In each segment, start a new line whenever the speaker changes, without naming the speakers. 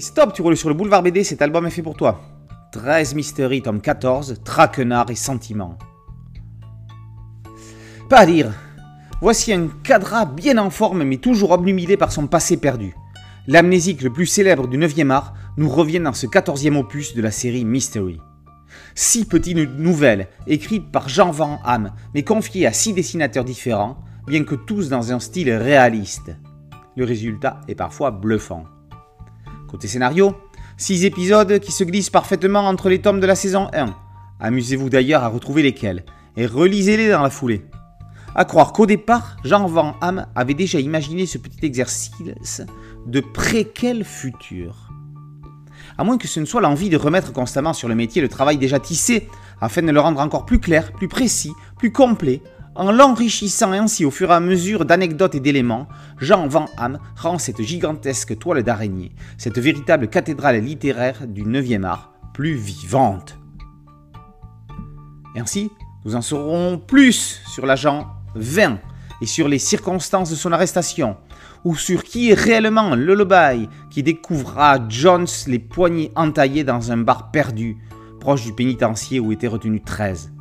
Stop, tu roules sur le boulevard BD, cet album est fait pour toi. 13 Mystery, tome 14, Traquenard et Sentiments. Pas à dire. Voici un cadra bien en forme mais toujours obnubilé par son passé perdu. L'amnésique le plus célèbre du 9e art nous revient dans ce 14e opus de la série Mystery. Six petites nouvelles, écrites par Jean Van Hamme, mais confiées à six dessinateurs différents, bien que tous dans un style réaliste. Le résultat est parfois bluffant. Côté scénario, 6 épisodes qui se glissent parfaitement entre les tomes de la saison 1. Amusez-vous d'ailleurs à retrouver lesquels, et relisez-les dans la foulée. À croire qu'au départ, Jean Van Hamme avait déjà imaginé ce petit exercice de préquel futur. À moins que ce ne soit l'envie de remettre constamment sur le métier le travail déjà tissé, afin de le rendre encore plus clair, plus précis, plus complet, en l'enrichissant ainsi au fur et à mesure d'anecdotes et d'éléments, Jean Van Hamme rend cette gigantesque toile d'araignée, cette véritable cathédrale littéraire du 9e art, plus vivante. Ainsi, nous en saurons plus sur l'agent 20 et sur les circonstances de son arrestation, ou sur qui est réellement Lullaby qui découvrira Jones les poignets entaillés dans un bar perdu, proche du pénitencier où était retenu 13.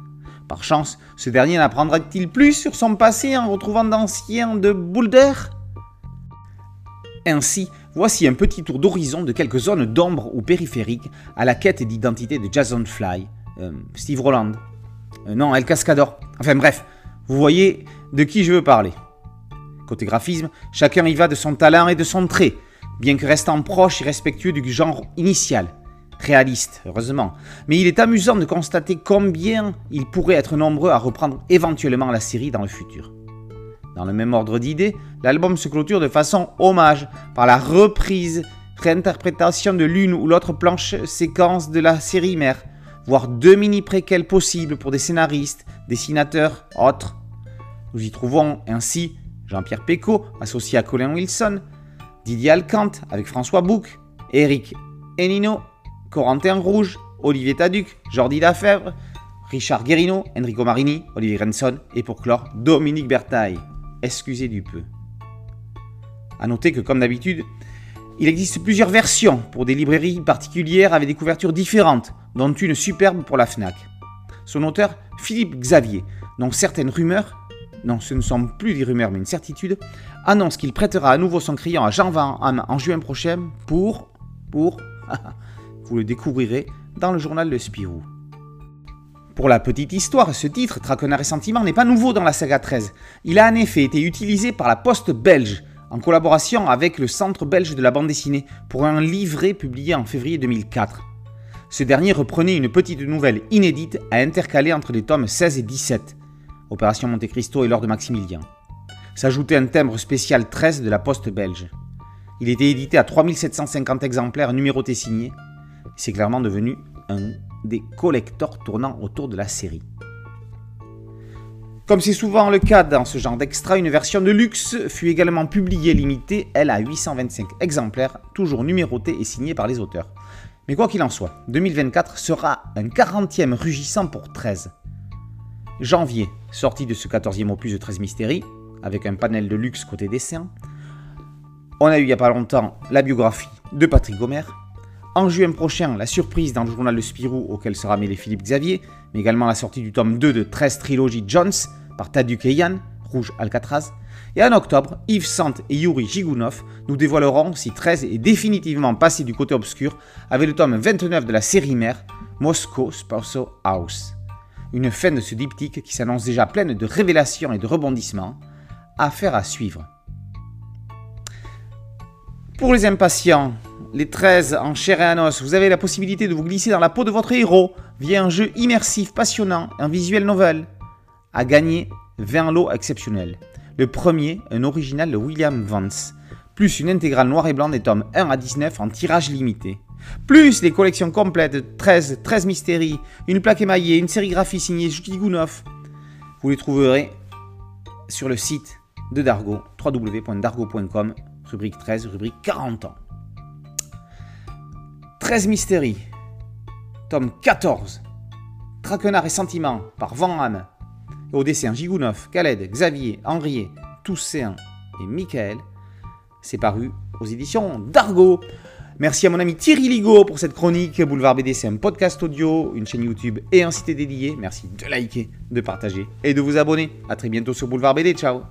Par chance, ce dernier n'apprendra-t-il plus sur son passé en retrouvant d'anciens de Boulder? Ainsi, voici un petit tour d'horizon de quelques zones d'ombre ou périphériques à la quête d'identité de Jason Fly, euh, Steve Roland, euh, non, El Cascador, enfin bref, vous voyez de qui je veux parler. Côté graphisme, chacun y va de son talent et de son trait, bien que restant proche et respectueux du genre initial réaliste, heureusement. Mais il est amusant de constater combien ils pourraient être nombreux à reprendre éventuellement la série dans le futur. Dans le même ordre d'idées, l'album se clôture de façon hommage par la reprise, réinterprétation de l'une ou l'autre planche séquence de la série mère, voire deux mini préquels possibles pour des scénaristes, dessinateurs, autres. Nous y trouvons ainsi Jean-Pierre Pecot, associé à Colin Wilson, Didier Alcante avec François Bouc, Eric Enino Corentin Rouge, Olivier Taduc, Jordi Lafèvre, Richard Guérino, Enrico Marini, Olivier Renson et pour clore Dominique Bertaille. Excusez du peu. A noter que comme d'habitude, il existe plusieurs versions pour des librairies particulières avec des couvertures différentes, dont une superbe pour la FNAC. Son auteur, Philippe Xavier, dont certaines rumeurs, non ce ne sont plus des rumeurs mais une certitude, annonce qu'il prêtera à nouveau son crayon à Jean Van en juin prochain pour... pour... Vous le découvrirez dans le journal de Spirou. Pour la petite histoire, ce titre, Traquenard et Sentiment, n'est pas nouveau dans la saga 13. Il a en effet été utilisé par la Poste belge, en collaboration avec le Centre belge de la bande dessinée, pour un livret publié en février 2004. Ce dernier reprenait une petite nouvelle inédite à intercaler entre les tomes 16 et 17, Opération Monte Cristo et l'ordre de Maximilien. S'ajoutait un timbre spécial 13 de la Poste belge. Il était édité à 3750 exemplaires numérotés signés c'est clairement devenu un des collecteurs tournant autour de la série. Comme c'est souvent le cas dans ce genre d'extra, une version de luxe fut également publiée limitée, elle à 825 exemplaires, toujours numérotés et signés par les auteurs. Mais quoi qu'il en soit, 2024 sera un 40e rugissant pour 13. Janvier, sortie de ce 14e opus de 13 Mystéries, avec un panel de luxe côté dessin. On a eu il n'y a pas longtemps la biographie de Patrick Gomer, en juin prochain, la surprise dans le journal de Spirou auquel sera mêlé Philippe Xavier, mais également la sortie du tome 2 de 13 trilogies Jones par Taduk et Yann, Rouge Alcatraz. Et en octobre, Yves Sant et Yuri Jigounov nous dévoileront si 13 est définitivement passé du côté obscur avec le tome 29 de la série mère, Moscow Spousal House. Une fin de ce diptyque qui s'annonce déjà pleine de révélations et de rebondissements. Affaire à suivre. Pour les impatients, les 13 en chair et en os, vous avez la possibilité de vous glisser dans la peau de votre héros via un jeu immersif, passionnant, un visuel novel. À gagner 20 lots exceptionnels. Le premier, un original de William Vance, plus une intégrale noir et blanc des tomes 1 à 19 en tirage limité. Plus les collections complètes de 13, 13 mystéries, une plaque émaillée, une sérigraphie signée Gigounov. Vous les trouverez sur le site de Dargo, www.dargo.com, rubrique 13, rubrique 40 ans. 13 Mystéries, tome 14, Traquenard et Sentiments par Van Hamme, au dessin Gigounov, Khaled, Xavier, Henriet, Toussaint et Michael, c'est paru aux éditions d'Argo. Merci à mon ami Thierry Ligo pour cette chronique. Boulevard BD, c'est un podcast audio, une chaîne YouTube et un site dédié. Merci de liker, de partager et de vous abonner. A très bientôt sur Boulevard BD. Ciao